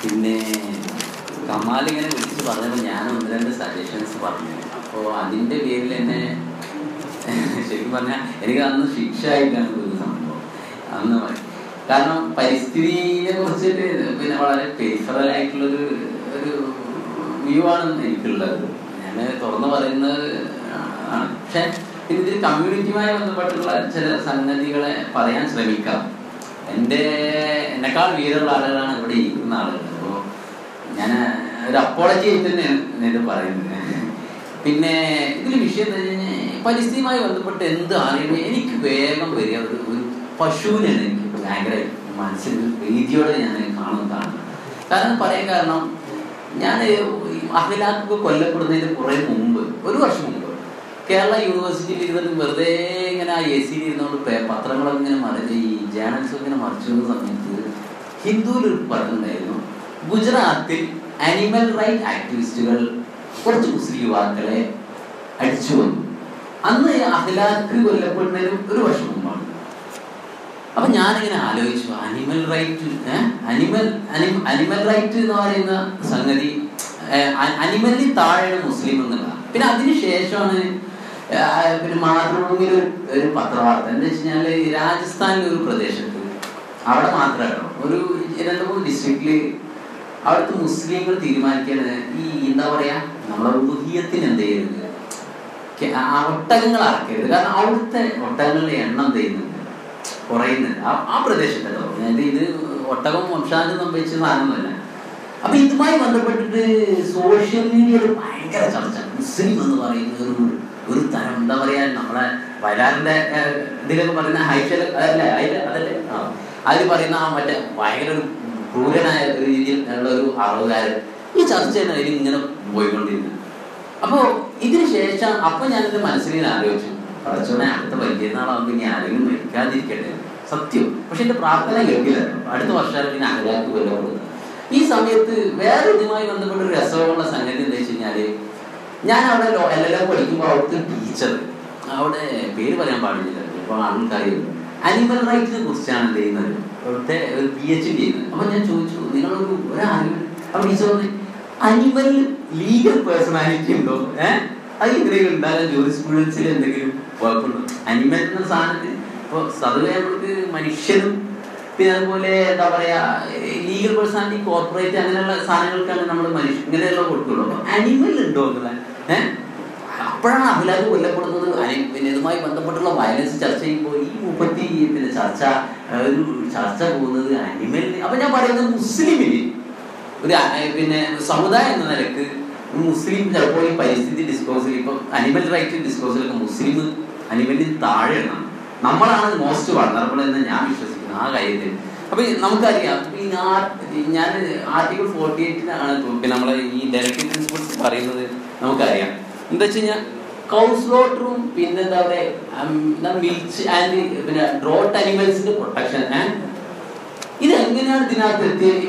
പിന്നെ കമാൽ ഇങ്ങനെ വിളിച്ച് പറഞ്ഞപ്പോൾ ഞാൻ ഒന്ന് രണ്ട് സജഷൻസ് പറഞ്ഞു. അപ്പോൾ അതിന്റെ പേരിൽ എന്നെ ശരിക്കും പറഞ്ഞാൽ എനിക്ക് അന്ന് ശിക്ഷ ആയിട്ടാണ് ഒരു സംഭവം. അന്ന് കാരണം പരിസ്ഥിതിയെ കുറിച്ചിട്ട് പിന്നെ വളരെ പെരിഫറൽ ആയിട്ടുള്ളൊരു ഒരു വ്യൂ ആണ് എനിക്കുള്ളത്. ഞാൻ തുറന്നു പറയുന്നത് ആണ്. പക്ഷെ ഇതിൽ കമ്മ്യൂണിറ്റിയുമായി ബന്ധപ്പെട്ടുള്ള ചില സംഗതികളെ പറയാൻ ശ്രമിക്കാം. എന്റെ എന്നെക്കാൾ വീരമുള്ള ആളുകളാണ് ഇവിടെ ഇരിക്കുന്ന ആളുകൾ. അപ്പോൾ ഞാൻ ഒരു അപ്പോളജി ആയിട്ട് തന്നെ ഇത് പറയുന്നത് പിന്നെ ഇതിൽ വിഷയം എന്താ കഴിഞ്ഞാൽ പരിസ്ഥിതിയുമായി ബന്ധപ്പെട്ട് എന്ത് അറിയുമ്പോൾ എനിക്ക് വേഗം വരിക. ഒരു ഒരു പശുവിനാണ് എനിക്ക് ഭയങ്കര മനസ്സിൽ രീതിയോടെ ഞാൻ കാണുന്നതാണ്. കാരണം പറയാൻ കാരണം ഞാൻ അഖിലാക്ക് കൊല്ലപ്പെടുന്നതിന് കുറേ മുമ്പ് ഒരു വർഷം മുമ്പ് കേരള യൂണിവേഴ്സിറ്റിയിൽ ഇരുന്നിട്ട് വെറുതെ ഇങ്ങനെ ആ എ സിയിൽ ഇരുന്നുകൊണ്ട് പത്രങ്ങളൊക്കെ ഇങ്ങനെ മറിഞ്ഞ് ഈ ജേണൽസ് ഇങ്ങനെ മറിച്ചു വന്ന സമയത്ത് ഹിന്ദുവിൽ ഒരു പറഞ്ഞിട്ടുണ്ടായിരുന്നു ഗുജറാത്തിൽ അനിമൽ റൈറ്റ് ആക്ടിവിസ്റ്റുകൾ കുറച്ച് മുസ്ലിം യുവാക്കളെ അടിച്ചു വന്നു അന്ന് അഹ്ലാഖ് കൊല്ലപ്പെടുന്നതിന് ഒരു വർഷം മുമ്പാണ്. അപ്പൊ ഞാനിങ്ങനെ ആലോചിച്ചു animal right animal animal right എന്ന് പറയുന്ന സംഗതി അനിമലിന് താഴെയാണ് മുസ്ലിം എന്നുള്ള. പിന്നെ അതിന് ശേഷമാണ് ആ, പിന്നെ മാതൃഭൂമിയിൽ ഒരു ഒരു പത്രവാർത്ത. എന്താ വെച്ച് കഴിഞ്ഞാൽ രാജസ്ഥാനിലെ ഒരു പ്രദേശത്ത് അവിടെ മാത്രമല്ല ഒരു രണ്ട് മൂന്ന് ഡിസ്ട്രിക്റ്റിൽ അവിടുത്തെ മുസ്ലിങ്ങൾ തീരുമാനിക്കാണ് ഈ എന്താ പറയാ നമ്മളെ ഊഹ്യത്തിന് എന്ത് ആ ഒട്ടകങ്ങൾ അറക്കരുത്. കാരണം അവിടുത്തെ ഒട്ടകങ്ങളുടെ എണ്ണം ചെയ്യുന്നുണ്ട്? കുറയുന്നുണ്ട്. ആ പ്രദേശത്തല്ലോ അതായത് ഇത് ഒട്ടകം വംശാന്തം സംഭവിച്ച സാധനമൊന്നുമല്ല. അപ്പൊ ഇതുമായി ബന്ധപ്പെട്ടിട്ട് സോഷ്യൽ മീഡിയയിൽ ഭയങ്കര ചർച്ച. മുസ്ലിം എന്ന് പറയുന്നത് ഒരു തരം എന്താ പറയാ നമ്മളെ വയലാറിന്റെ ഇതിലൊക്കെ പറയുന്ന ഹൈഷൽ അല്ലേ അതിൽ അതല്ലേ? അതിൽ പറയുന്ന ആ മറ്റേ ഭയങ്കര ഒരു ക്രൂരനായ രീതിയിൽ ഉള്ള ഒരു അറവുകാരൻ ഈ ചർച്ചയാണ് അതിൽ ഇങ്ങനെ പോയിക്കൊണ്ടിരുന്നത് അപ്പോ അപ്പൊ ഞാൻ എന്റെ മനസ്സിൽ ഇങ്ങനെ ആലോചിച്ചു. പഠിച്ചോനെ അടുത്ത വലിയ നാളാകുമ്പോൾ ഇനി ആരെങ്കിലും മരിക്കാതിരിക്കട്ടെ സത്യം. പക്ഷെ എന്റെ പ്രാർത്ഥന കേട്ടില്ല അടുത്ത വർഷം പിന്നെ അകലാക്ക് കൊല്ലപ്പെടുന്നത്. ഈ സമയത്ത് വേറെ ഇതുമായി ബന്ധപ്പെട്ട ഒരു രസമുള്ള സംഗതി എന്താ വെച്ച് കഴിഞ്ഞാൽ ഞാൻ അവിടെ എൽ എൽ എം പഠിക്കുമ്പോൾ അവിടുത്തെ ടീച്ചർ അവിടെ പേര് പറയാൻ പാടില്ല. അപ്പോൾ ആൾക്കാരില്ല അനിമൽ റൈറ്റ്സിനെ കുറിച്ചാണ് ചെയ്യുന്നത്. അവിടുത്തെ ഒരു പി എച്ച് ഡി ചെയ്യുന്നത്. അപ്പൊ ഞാൻ ചോദിച്ചു നിങ്ങളൊരു ഒരാളുകൾ അപ്പം ടീച്ചർ പറഞ്ഞു അനിമൽ ലീഗൽ പേഴ്സണാലിറ്റി ഉണ്ടോ? ഏഹ് അത് എന്തെങ്കിലും ഉണ്ടാകാൻ ജോലി സ്റ്റുഡൻസിൽ എന്തെങ്കിലും കുഴപ്പമുണ്ടോ? അനിമൽ എന്ന സാധനത്തിൽ ഇപ്പൊ സതുവെ നമ്മൾക്ക് മനുഷ്യനും പിന്നെ അതുപോലെ എന്താ പറയാ ലീഗൽ പേഴ്സണാലിറ്റി കോർപ്പറേറ്റ് അങ്ങനെയുള്ള സാധനങ്ങൾക്കാണ് നമ്മൾ മനുഷ്യ ഇങ്ങനെയുള്ള കൊടുക്കുള്ളൂ. അപ്പൊ അനിമൽ ഉണ്ടോ? എന്നുള്ള അപ്പോഴാണ് അഖിലാഖ് കൊല്ലപ്പെടുന്നത്. പിന്നെ ഇതുമായി ബന്ധപ്പെട്ടുള്ള വയലൻസ് ചർച്ച ചെയ്യുമ്പോൾ ഈ മുപ്പത്തി പിന്നെ ചർച്ച ഒരു ചർച്ച പോകുന്നത് അനിമലിന് അപ്പൊ ഞാൻ പറയുന്നത് മുസ്ലിമിന് ഒരു പിന്നെ സമുദായം എന്ന നിലയ്ക്ക് മുസ്ലിം ചിലപ്പോൾ ഈ പരിസ്ഥിതി ഡിസ്കോസിൽ ഇപ്പൊ അനിമൽ റൈറ്റ് ഡിസ്കോസിലൊക്കെ മുസ്ലിം അനിമലിന് താഴെയാണ് നമ്മളാണ് മോസ്റ്റ് വളർന്നപ്പോൾ എന്ന് ഞാൻ വിശ്വസിക്കുന്നു. ആ കാര്യത്തിൽ അപ്പൊ നമുക്കറിയാം ഈ ഞാൻ ആർട്ടിക്കിൾ ഫോർട്ടി എയ്റ്റിനാണ് പിന്നെ നമ്മളെ ഈ ഡയറക്ടീവ് പ്രിൻസിപ്പിൾസ് പറയുന്നത് നമുക്കറിയാം. എന്താ വെച്ച് കഴിഞ്ഞാൽ കൗസ്ലോട്ടറും പിന്നെ എന്താ പറയുക മിൽച്ച് ആൻഡ് പിന്നെ ഡ്രോട്ട് അനിമൽസിന്റെ പ്രൊട്ടക്ഷൻ ഇത് എങ്ങനെയാണ് ഇതിനകത്ത് എത്തിയത്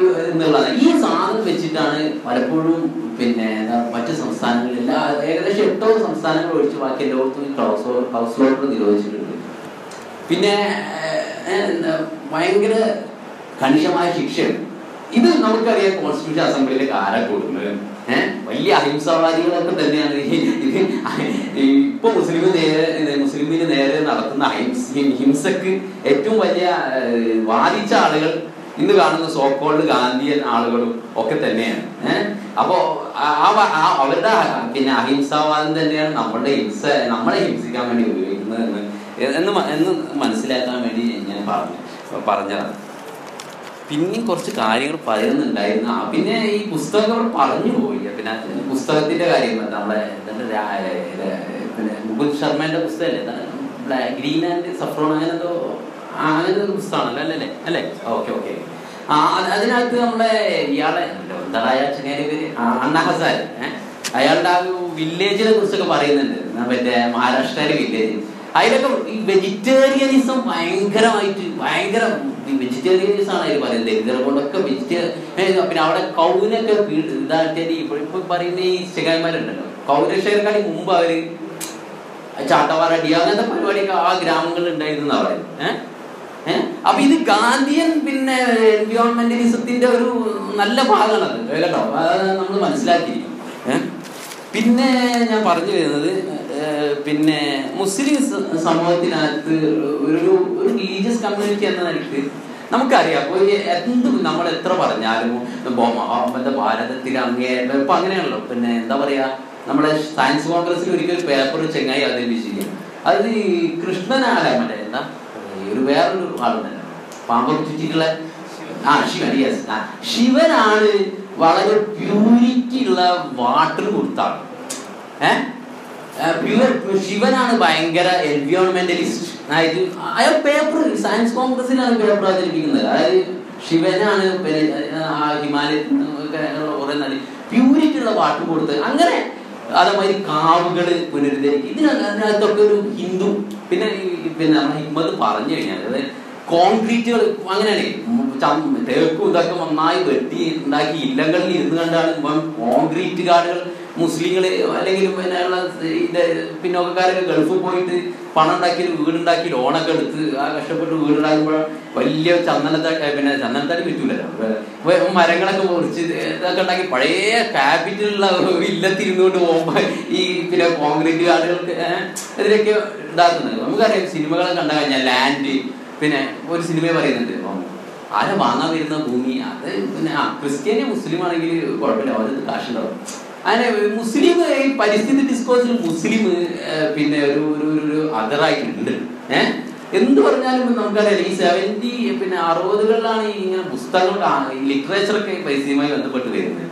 ഈ സാധനം വെച്ചിട്ടാണ് പലപ്പോഴും പിന്നെ എന്താ മറ്റു സംസ്ഥാനങ്ങളിൽ എല്ലാ ഏകദേശം എട്ടോ സംസ്ഥാനങ്ങൾ ഒഴിച്ച് ബാക്കി എല്ലായിടത്തും കൗസ് ഹൗസ് ലോട്ടർ നിരോധിച്ചിട്ടുണ്ട്. പിന്നെ ഭയങ്കര കണിശമായ ശിക്ഷ ഇത് നമുക്കറിയാം കോൺസ്റ്റിറ്റ്യൂഷൻ അസംബ്ലിയിലേക്ക് ആരാ കൊടുക്കുന്നത് വലിയ അഹിംസാവാദികളൊക്കെ തന്നെയാണ്. ഇപ്പൊ മുസ്ലിം നേരെ മുസ്ലിമിന് നേരെ നടത്തുന്ന ഹിംസക്ക് ഏറ്റവും വലിയ വാദിച്ച ആളുകൾ ഇന്ന് കാണുന്ന സോക്കോൾഡ് ഗാന്ധിയൻ ആളുകളും ഒക്കെ തന്നെയാണ്. ഏഹ് അപ്പോ അവരുടെ പിന്നെ അഹിംസാവാദം തന്നെയാണ് നമ്മളുടെ ഹിംസ നമ്മളെ ഹിംസിക്കാൻ വേണ്ടി ഉപയോഗിക്കുന്നത് എന്ന് എന്ന് മനസ്സിലാക്കാൻ വേണ്ടി ഞാൻ പറഞ്ഞു. പറഞ്ഞതാണ്. പിന്നെയും കുറച്ച് കാര്യങ്ങൾ പറയുന്നുണ്ടായിരുന്നു. പിന്നെ ഈ പുസ്തകങ്ങൾ പറഞ്ഞു പോയി. പിന്നെ പുസ്തകത്തിന്റെ കാര്യം നമ്മളെ പിന്നെ മുകുന്ദ് ശർമ്മന്റെ പുസ്തകമല്ലേ? ഗ്രീൻ ആൻഡ് സഫ്രോൺ അങ്ങനെ എന്തോ അങ്ങനെ ഒരു പുസ്തകമാണല്ലോ അല്ലേ അല്ലേ? Okay okay. അതിനകത്ത് നമ്മളെ ഇയാളെ എന്താ അയാൾ പേര്? ആ, അണ്ണാ ഹസാൻ അയാളുടെ ആ ഒരു വില്ലേജിനെ കുറിച്ചൊക്കെ പറയുന്നുണ്ട്. മറ്റേ മഹാരാഷ്ട്രയിലെ വില്ലേജ് അതിലൊക്കെ ഈ വെജിറ്റേറിയനിസം ഭയങ്കരമായിട്ട് ഭയങ്കര വെജിറ്റേറിയനിസം ആണ് അതിൽ പറയുന്നത്. ദരിദ്രം കൊണ്ടൊക്കെ വെജിറ്റേറിയൻ പിന്നെ അവിടെ കൗനൊക്കെ ഇതാക്കിയത് ഇതാക്കിയാൽ ഇപ്പൊ പറയുന്ന ഈ ചെങ്ങായിമാരുണ്ടല്ലോ കൗരക്ഷകരെക്കാളും മുമ്പ് അവർ ചാട്ടവാറടി അങ്ങനത്തെ പരിപാടിയൊക്കെ ആ ഗ്രാമങ്ങളിൽ ഉണ്ടായിരുന്നു പറയുന്നത്. ഏഹ് അപ്പൊ ഇത് ഗാന്ധിയൻ പിന്നെ എൻവിയോൺമെന്റലിസത്തിന്റെ ഒരു നല്ല ഭാഗമാണത് കേട്ടോ? അത് നമ്മൾ മനസ്സിലാക്കിയിരിക്കും പിന്നെ ഞാൻ പറഞ്ഞു വരുന്നത് പിന്നെ മുസ്ലിം സമൂഹത്തിനകത്ത് ഒരു ഒരു റിലീജിയസ് കമ്മ്യൂണിറ്റി എന്ന നിലയ്ക്ക് നമുക്കറിയാം. അപ്പോൾ എന്ത് നമ്മൾ എത്ര പറഞ്ഞാലും ഇപ്പൊ ഭാരതത്തിൽ അങ്ങേ ഇപ്പൊ അങ്ങനെയാണല്ലോ. പിന്നെ എന്താ പറയാ നമ്മളെ സയൻസ് കോൺഗ്രസിൽ ഒരിക്കൽ പേപ്പർ ചെങ്ങായി അവതരിപ്പിച്ചിരിക്കും അത് ഈ കൃഷ്ണനാണ് മറ്റേ എന്താ? ഒരു വേറൊരു ആളുണ്ടല്ലോ. പാമ്പ ചുറ്റിട്ടുള്ള ആ ശിവൻ യെസ് ആ ശിവനാണ് വളരെ പ്യൂരിറ്റി ഉള്ള വാട്ടർ കൊടുത്താണ് ഏഹ്? പ്യൂർ ശിവനാണ് ഭയങ്കര എൻവിയോൺമെന്റലിസ്റ്റ് അതായത് അയാൾ പേപ്പർ സയൻസ് കോൺഗ്രസിലാണ് പേപ്പർ അവതരിപ്പിക്കുന്നത്. അതായത് ശിവനാണ് ഹിമാലയത്തിൽ കുറെ നദി പ്യൂരിറ്റി ഉള്ള വാട്ടർ കൊടുത്ത് അങ്ങനെ അതേമാതിരി കാവുകൾ പുനരുദ്ധരിക്കും. ഇതിനകത്തൊക്കെ ഒരു ഹിന്ദു പിന്നെ പിന്നെ ഹിമ്മത് പറഞ്ഞു കഴിഞ്ഞാൽ അതായത് കോൺക്രീറ്റുകൾ അങ്ങനെയാണ്. തേക്കും ഇതൊക്കെ നന്നായി വെട്ടി ഉണ്ടാക്കി ഇല്ലങ്ങളിൽ ഇരുന്ന് കണ്ടാണ് കോൺക്രീറ്റ് കാടുകൾ മുസ്ലിങ്ങൾ അല്ലെങ്കിൽ പിന്നെ ഉള്ള ഇത് പിന്നോക്കക്കാരൊക്കെ ഗൾഫിൽ പോയിട്ട് പണം ഉണ്ടാക്കി വീടുണ്ടാക്കി ലോണൊക്കെ എടുത്ത് ആ കഷ്ടപ്പെട്ട് വീടുണ്ടാക്കുമ്പോൾ വലിയ ചന്ദനത്താട്ട് പിന്നെ ചന്ദനത്താട്ട് പറ്റൂലല്ലോ മരങ്ങളൊക്കെ മുറിച്ച് ഇതൊക്കെ ഉണ്ടാക്കി പഴയ ക്യാപിറ്റലുള്ള ഇല്ലത്തിരുന്നുകൊണ്ട് പോകുമ്പോൾ ഈ പിന്നെ കോൺക്രീറ്റ് കാടുകൾക്ക് ഏഹ് ഇതിലൊക്കെ ഉണ്ടാക്കുന്നത് നമുക്കറിയാം സിനിമകളെ കണ്ട കഴിഞ്ഞാൽ ലാൻഡ് പിന്നെ ഒരു സിനിമ പറയുന്നുണ്ട്. ആരെ വാങ്ങാൻ വരുന്ന ഭൂമി? അത് പിന്നെ ക്രിസ്ത്യാനി മുസ്ലിം ആണെങ്കിൽ കുഴപ്പമില്ല. അവരത് കാശുണ്ടാവും. അങ്ങനെ മുസ്ലിം ഈ പരിസ്ഥിതി ഡിസ്കോഴ്സിൽ മുസ്ലിം പിന്നെ ഒരു ഒരു ഒരു- അതറായിട്ടുണ്ട് ഏഹ് എന്ത് പറഞ്ഞാലും നമുക്കറിയാം ഈ സെവന്റി പിന്നെ അറുപതുകളിലാണ് ഈ ഇങ്ങനെ പുസ്തകങ്ങൾ ലിറ്ററേച്ചറൊക്കെ പരിസ്ഥിതിയുമായി ബന്ധപ്പെട്ട് വരുന്നത്.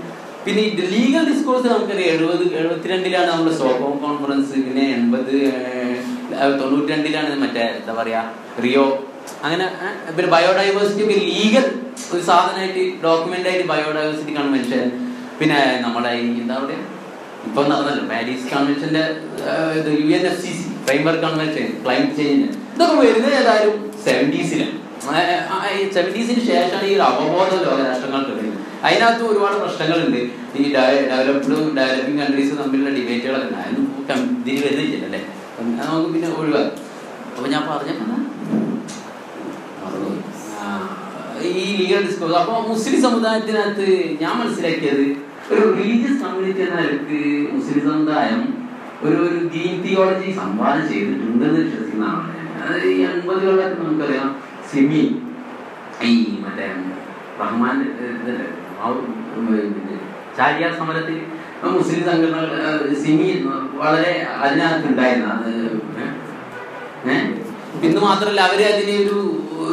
പിന്നെ ഈ ലീഗൽ ഡിസ്കോഴ്സ് നമുക്കറിയാം എഴുപത് എഴുപത്തിരണ്ടിലാണ് നമ്മുടെ സ്റ്റോക്ക്ഹോം കോൺഫറൻസ് പിന്നെ എൺപത് തൊണ്ണൂറ്റി രണ്ടിലാണ് മറ്റേ എന്താ പറയാ റിയോ അങ്ങനെ പിന്നെ ബയോഡൈവേഴ്സിറ്റി ഒക്കെ ലീഗൽ ഒരു സാധനമായിട്ട് ഡോക്യുമെന്റ് ആയിട്ട് ബയോഡൈവേഴ്സിറ്റി കൺവെൻഷൻ പിന്നെ നമ്മുടെ എന്താ പറയുക ഇപ്പൊ നടന്നല്ലോ Paris കൺവെൻഷന്റെ U N F C C framework convention climate change ഇതൊക്കെ വരുന്നത് ഏതായാലും സെവന്റീസിലാണ് സെവന്റീസിന് ശേഷമാണ് ഈ ഒരു അവബോധം ലോകരാഷ്ട്രങ്ങൾക്ക് വരുന്നത്. അതിനകത്ത് ഒരുപാട് പ്രശ്നങ്ങളുണ്ട്. ഈ ഡെവലപ്ഡ് ഡെവലപ്പിംഗ് കൺട്രീസ് തമ്മിലുള്ള ഡിബേറ്റുകളൊക്കെ അതിന് ഇതിന് വരുന്നില്ല അല്ലേ? നമുക്ക് പിന്നെ ഒഴിവാക്കാം. അപ്പൊ ഞാൻ പറഞ്ഞപ്പോ എന്താ? മറന്നുപോയി. ആ, ഈ ലീഗൽ ഡിസ്കോഴ്സ് അപ്പൊ മുസ്ലിം സമുദായത്തിനകത്ത് ഞാൻ മനസ്സിലാക്കിയത് ഒരു റിലീജിയസ് കമ്മ്യൂണിറ്റി എന്ന നിലയ്ക്ക് മുസ്ലിം സമുദായം ഒരു ഒരു ദീൻ തിയോളജി സംവാദം ചെയ്തിട്ടുണ്ടെന്ന് വിശ്വസിക്കുന്ന ആളാണ് ഞാൻ. അതായത് ഈ അൻപതുകളിലൊക്കെ നമുക്കറിയാം. സിമി ഈ മറ്റേ റഹ്മാൻ ചാരിയ സമരത്തിൽ മുസ്ലിം സംഘടനകൾ സിമി വളരെ അതിനകത്ത് ഉണ്ടായിരുന്നു അത് ഇന്ന് മാത്രമല്ല അവർ അതിനെ ഒരു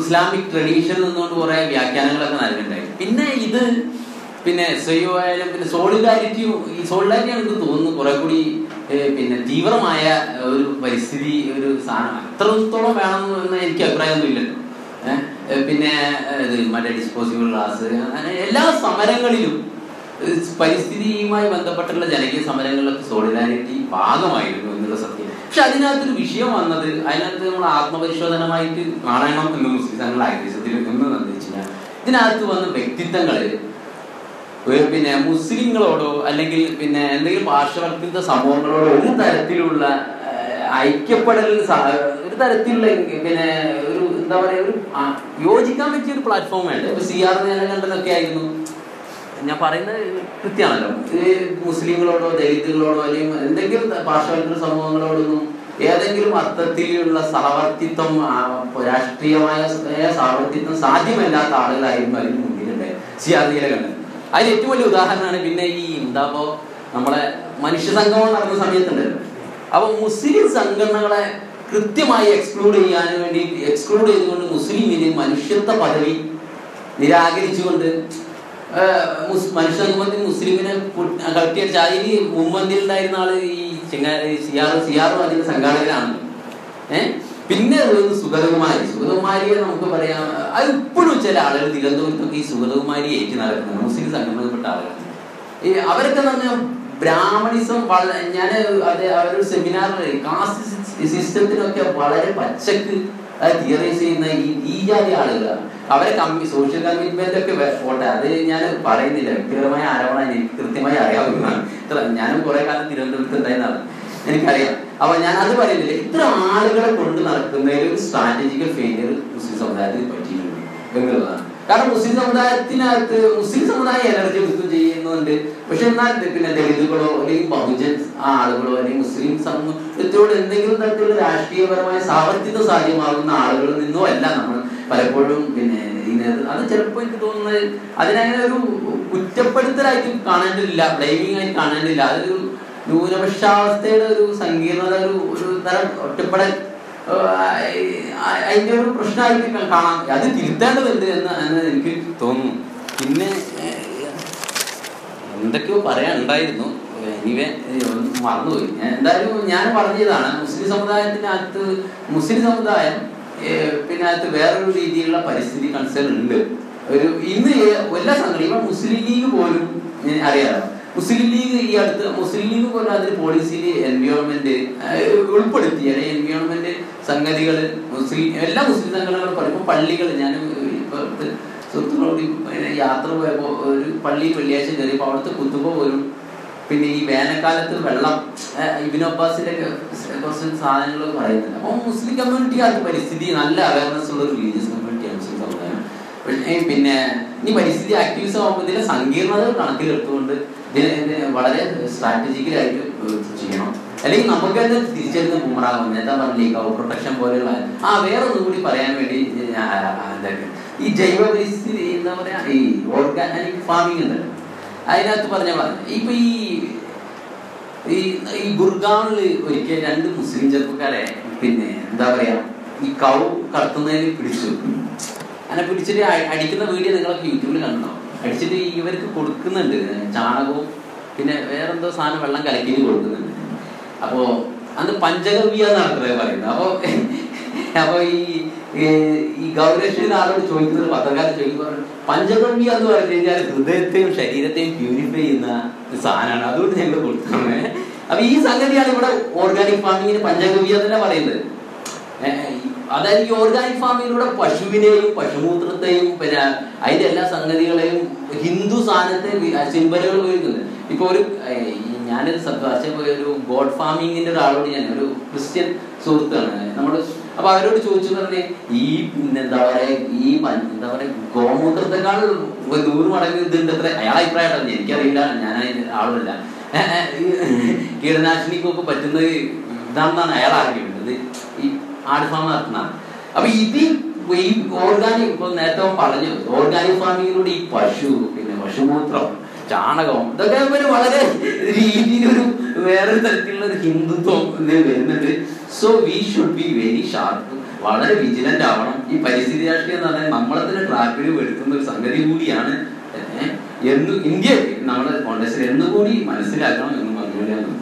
ഇസ്ലാമിക് ട്രഡീഷൻ നിന്നുകൊണ്ട് കുറെ വ്യാഖ്യാനങ്ങളൊക്കെ നൽകുന്നുണ്ടായി പിന്നെ ഇത് പിന്നെ എസ് ഐ ആയാലും പിന്നെ സോളിഡാരിറ്റിയും ഈ സോളിഡാരിറ്റി എനിക്ക് തോന്നുന്നു കുറെ കൂടി പിന്നെ തീവ്രമായ ഒരു പരിസ്ഥിതി ഒരു സാധനം. അത്രത്തോളം വേണം എന്ന് എനിക്ക് അഭിപ്രായമൊന്നും ഇല്ലല്ലോ. പിന്നെ ഇത് മറ്റേ ഡിസ്പോസിബിൾ ഗ്ലാസ് എല്ലാ സമരങ്ങളിലും പരിസ്ഥിതിയുമായി ബന്ധപ്പെട്ടുള്ള ജനകീയ സമരങ്ങളിലൊക്കെ സോളിഡാരിറ്റി ഭാഗമായിരുന്നു എന്നുള്ള സത്യം. പക്ഷെ അതിനകത്തൊരു വിഷയം വന്നത് അതിനകത്ത് നമ്മൾ ആത്മപരിശോധനമായിട്ട് കാണണം എന്ന് മുസ്ലിം സംഘങ്ങൾ ആഗ്രഹിച്ചതിൽ എന്ന് വെച്ച് കഴിഞ്ഞാൽ ഇതിനകത്ത് വന്ന വ്യക്തിത്വങ്ങൾ പിന്നെ മുസ്ലിങ്ങളോടോ അല്ലെങ്കിൽ പിന്നെ എന്തെങ്കിലും പാർശ്വവൽക്കൃത സമൂഹങ്ങളോടോ ഒരു തരത്തിലുള്ള ഐക്യപ്പെടൽ ഒരു തരത്തിലുള്ള പിന്നെ ഒരു എന്താ പറയുക ഒരു യോജിക്കാൻ പറ്റിയ ഒരു പ്ലാറ്റ്ഫോം വേണ്ട? ഇപ്പൊ സി ആർ കണ്ടതൊക്കെ ആയിരുന്നു. ഞാൻ പറയുന്നത് കൃത്യമാണല്ലോ. ഈ മുസ്ലിങ്ങളോടോ ദലിതുകളോടോ അല്ലെങ്കിൽ എന്തെങ്കിലും പാർശ്വവൽക്കൃത സമൂഹങ്ങളോടൊന്നും ഏതെങ്കിലും അർത്ഥത്തിലുള്ള സഹവർത്തിത്വം രാഷ്ട്രീയമായ സഹവർത്തിത്വം സാധ്യമല്ലാത്ത ആളുകളായിരുന്നു അതിന് മുമ്പിലുണ്ട് സിയാദിയിലെ കണ്ടത് അതിന് ഏറ്റവും വലിയ ഉദാഹരണമാണ് പിന്നെ ഈ എന്താപ്പോ നമ്മളെ മനുഷ്യ സംഗമം നടന്ന സമയത്തുണ്ടല്ലോ. അപ്പൊ മുസ്ലിം സംഘടനകളെ കൃത്യമായി എക്സ്ക്ലൂഡ് ചെയ്യാൻ വേണ്ടി എക്സ്ക്ലൂഡ് ചെയ്തുകൊണ്ട് മുസ്ലിമിന് മനുഷ്യത്വ പദവി നിരാകരിച്ചുകൊണ്ട് ആഹ് മുസ്ലിമിനെ മനുഷ്യ സംഗമത്തിൽ മുസ്ലിമിനെ ഉണ്ടായിരുന്ന ആൾ ഈ ചെങ്ങാ സിയാർ സിയാറും അതിന്റെ സംഘാടകരാണ് ഏഹ് പിന്നെ ഉള്ളത് സുഗതകുമാരി. സുഗതകുമാരിയെ നമുക്ക് പറയാം അത് ഇപ്പോഴും ചില ആളുകൾ തിരുവനന്തപുരത്തൊക്കെ ഈ സുഗതകുമാരി ഏറ്റു നടക്കുന്നത് മുസ്ലിം സംഘടനപ്പെട്ട ആളുകൾ ഈ അവരൊക്കെ തന്നെ ബ്രാഹ്മണിസം വളരെ ഞാൻ അത് അവരൊരു സെമിനാറിൽ കാസ്റ്റ് സിസ്റ്റത്തിനൊക്കെ വളരെ പച്ചക്ക് തിയറൈസ് ചെയ്യുന്ന ഈ ഈ ജാതി ആളുകളാണ് അവരെ കമ്മി സോഷ്യൽ കമ്മിറ്റ്മെന്റ് ഒക്കെ പോട്ടെ അത് ഞാൻ പറയുന്നില്ല. വ്യക്തിപരമായ ആരോപണം എനിക്ക് കൃത്യമായി അറിയാവുന്നതാണ്. ഞാനും കുറെ കാലം തിരുവനന്തപുരത്ത് ഉണ്ടായിരുന്നതാണ്. എനിക്കറിയാം. അപ്പൊ ഞാൻ അത് പറയുന്നില്ല. ഇത്ര ആളുകളെ കൊണ്ട് നടക്കുന്നതിൽ സ്ട്രാറ്റജിക്കൽ ഫെയിലിയർ മുസ്ലിം സമുദായത്തിന് പറ്റിയിട്ടുണ്ട്. എന്നുള്ളതാണ്. കാരണം മുസ്ലിം സമുദായത്തിനകത്ത് മുസ്ലിം സമുദായം എനർജി എടുക്കും ചെയ്യുന്നുണ്ട് പക്ഷെ എന്നാൽ പിന്നെ ദളിതുകളോ അല്ലെങ്കിൽ ബഹുജൻ ആളുകളോ അല്ലെങ്കിൽ മുസ്ലിം സമൂഹത്തോട് എന്തെങ്കിലും തരത്തിലുള്ള രാഷ്ട്രീയപരമായ സാമ്പത്തിക സാധ്യമാകുന്ന ആളുകളിൽ നിന്നോ അല്ല നമ്മൾ പലപ്പോഴും പിന്നെ അത് ചിലപ്പോൾ എനിക്ക് തോന്നുന്നത് അതിനങ്ങനെ ഒരു കുറ്റപ്പെടുത്തലായിട്ട് കാണേണ്ടതില്ല ബ്ലൈമിംഗ് ആയിട്ട് കാണേണ്ടതില്ല. അതൊരു ന്യൂനപക്ഷാവസ്ഥയുടെ ഒരു സങ്കീർണത ഒരു ഒരു തരം ഒറ്റപ്പെടൽ അതിന്റെ ഒരു പ്രശ്നമായിട്ട് കാണാം. അത് തിരുത്തേണ്ടതുണ്ട് എന്ന് എനിക്ക് തോന്നുന്നു. പിന്നെ എന്തൊക്കെയോ പറയാനുണ്ടായിരുന്നു എനിവേ മറന്നുപോയി. എന്തായാലും ഞാൻ പറഞ്ഞതാണ് മുസ്ലിം സമുദായത്തിനകത്ത് മുസ്ലിം സമുദായം പിന്നെ അകത്ത് വേറൊരു രീതിയിലുള്ള പരിസ്ഥിതി കൺസേൺ ഉണ്ട്. ഒരു ഇന്ന് എല്ലാ സംഘടന മുസ്ലിം ലീഗ് പോലും അറിയാറ് മുസ്ലിം ലീഗ് ഈ അടുത്ത് മുസ്ലിം ലീഗ് പോലും അതിന് പോളിസിയിൽ എൻവയോൺമെന്റ് ഉൾപ്പെടുത്തി. അല്ലെങ്കിൽ എൻവയോൺമെന്റ് സംഗതികൾ മുസ്ലിം എല്ലാ മുസ്ലിം സംഘടനകളും പറയുമ്പോൾ പള്ളികൾ ഞാൻ ഇപ്പൊ സുഹൃത്തുക്കളോട് യാത്ര പോയപ്പോൾ ഒരു പള്ളി വെള്ളിയാഴ്ച കയറിയപ്പോൾ അവിടുത്തെ കുത്തുമ്പ പോലും പിന്നെ ഈ വേനൽക്കാലത്ത് വെള്ളം ഇബിൻ അബ്ബാസിന്റെ കുറച്ച് സാധനങ്ങൾ പറയുന്നുണ്ട്. അപ്പോൾ മുസ്ലിം കമ്മ്യൂണിറ്റിക്കാർക്ക് പരിസ്ഥിതി നല്ല അവയർനെസ് ഉള്ള ഒരു റിലീജിയസ് കമ്മ്യൂണിറ്റിയാണ് മുസ്ലിം സമുദായം. പിന്നെ ഇനി പരിസ്ഥിതി ആക്ടിവിസം ആകുമ്പോൾ ഇതിലെ സങ്കീർണത കണക്കിലെടുത്തുകൊണ്ട് ഇതിനെ വളരെ സ്ട്രാറ്റജിക്കലായിട്ട് ചെയ്യണം. അല്ലെങ്കിൽ നമുക്ക് അത് തിരിച്ചറിയുന്ന ബൂമറാകും നേരത്തെ പറഞ്ഞില്ലേ കൗ പ്രൊട്ടക്ഷൻ പോലെയുള്ള ആ വേറെ ഒന്നും കൂടി പറയാൻ വേണ്ടി ഞാൻ എന്തൊക്കെ ഈ ജൈവ പരിസ്ഥിതി എന്താ പറയാ ഈ ഓർഗാനിക് ഫാമിംഗ് ഉണ്ടല്ലോ. അതിനകത്ത് പറഞ്ഞു ഇപ്പൊ ഈ ഈ ഈ ഗുർഗാവിൽ ഒരിക്കൽ രണ്ട് മുസ്ലിം ചെറുപ്പക്കാരെ പിന്നെ എന്താ പറയാ ഈ കൗ കടത്തുന്നതിന് പിടിച്ചു. അങ്ങനെ പിടിച്ചിട്ട് അടിക്കുന്ന വീഡിയോ നിങ്ങളൊക്കെ യൂട്യൂബിൽ കണ്ടോ? അടിച്ചിട്ട് ഇവർക്ക് കൊടുക്കുന്നുണ്ട് ചാണകവും പിന്നെ വേറെന്തോ സാധനം വെള്ളം കലക്കിയിട്ട് കൊടുക്കുന്നുണ്ട്. അപ്പോ അന്ന് പഞ്ചഗവ്യ എന്നാണ് പറയുന്നത്. അപ്പോ അപ്പൊ ഈ ഈ- ഗൗരക്ഷന് ആളോട് ചോദിക്കുന്നത് പത്രക്കാരൻ ചോദിക്കുമ്പോൾ പഞ്ചകർമ്മി എന്ന് പറഞ്ഞു കഴിഞ്ഞാൽ ഹൃദയത്തെയും ശരീരത്തെയും പ്യൂരിഫൈ ചെയ്യുന്ന സാധനമാണ്. അതുകൊണ്ട് ഞങ്ങൾ കൊടുക്കുന്നത് അപ്പൊ ഈ സംഗതിയാണ് ഇവിടെ ഓർഗാനിക് ഫാമിങ്ങിന് പഞ്ചഗവ്യ തന്നെ പറയുന്നത്. അതായത് ഈ ഓർഗാനിക് ഫാമിങ്ങിലൂടെ പശുവിനെയും പശുമൂത്രത്തെയും പിന്നെ അതിന്റെ എല്ലാ സംഗതികളെയും ഹിന്ദു സാധനത്തെ സിമ്പലുകൾ ഉപയോഗിക്കുന്നത്. ഇപ്പൊ ഒരു ഞാനൊരു ഒരു ഗോഡ് ഫാമിങ്ങിന്റെ ഒരാളോട് ഞാൻ ഒരു ക്രിസ്ത്യൻ സുഹൃത്താണ്. നമ്മൾ അപ്പൊ അവരോട് ചോദിച്ചു പറഞ്ഞേ ഈ എന്താ പറയാ ഈ എന്താ പറയാ ഗോമൂത്രത്തെക്കാൾ നൂറ് മടങ്ങ് ഇതുണ്ട് അത്ര അയാളെ അഭിപ്രായമാണ് എനിക്കറിയില്ല. ഞാൻ ആളല്ല കീടനാശിനിക്കൊക്കെ പറ്റുന്നത് ഇതാണെന്നാണ് അയാൾ അറിയുന്നത് ഈ ആട് ഫാം നടത്തുന്നതാണ്. അപ്പൊ ഇത് ഈ ഓർഗാനിക് ഇപ്പൊ നേരത്തെ പറഞ്ഞു ഓർഗാനിക് ഫാമിങ്ങിലൂടെ ഈ പശു പിന്നെ പശുമൂത്രം ചാണകം ഇതൊക്കെ വളരെ രീതിയിലൊരു വേറൊരു തരത്തിലുള്ള ഒരു ഹിന്ദുത്വം വരുന്നുണ്ട്. So we should be very sharp വളരെ വിജിലന്റ് ആവണം. ഈ പരിസ്ഥിതി രാഷ്ട്രീയം എന്ന് പറഞ്ഞാൽ നമ്മളെ തന്നെ ട്രാക്കിൽ വരുത്തുന്ന ഒരു സംഗതി കൂടിയാണ് എന്ന് ഇന്ത്യ നമ്മുടെ കോൺഗ്രസിൽ എന്നുകൂടി മനസ്സിലാക്കണം എന്ന് പറഞ്ഞു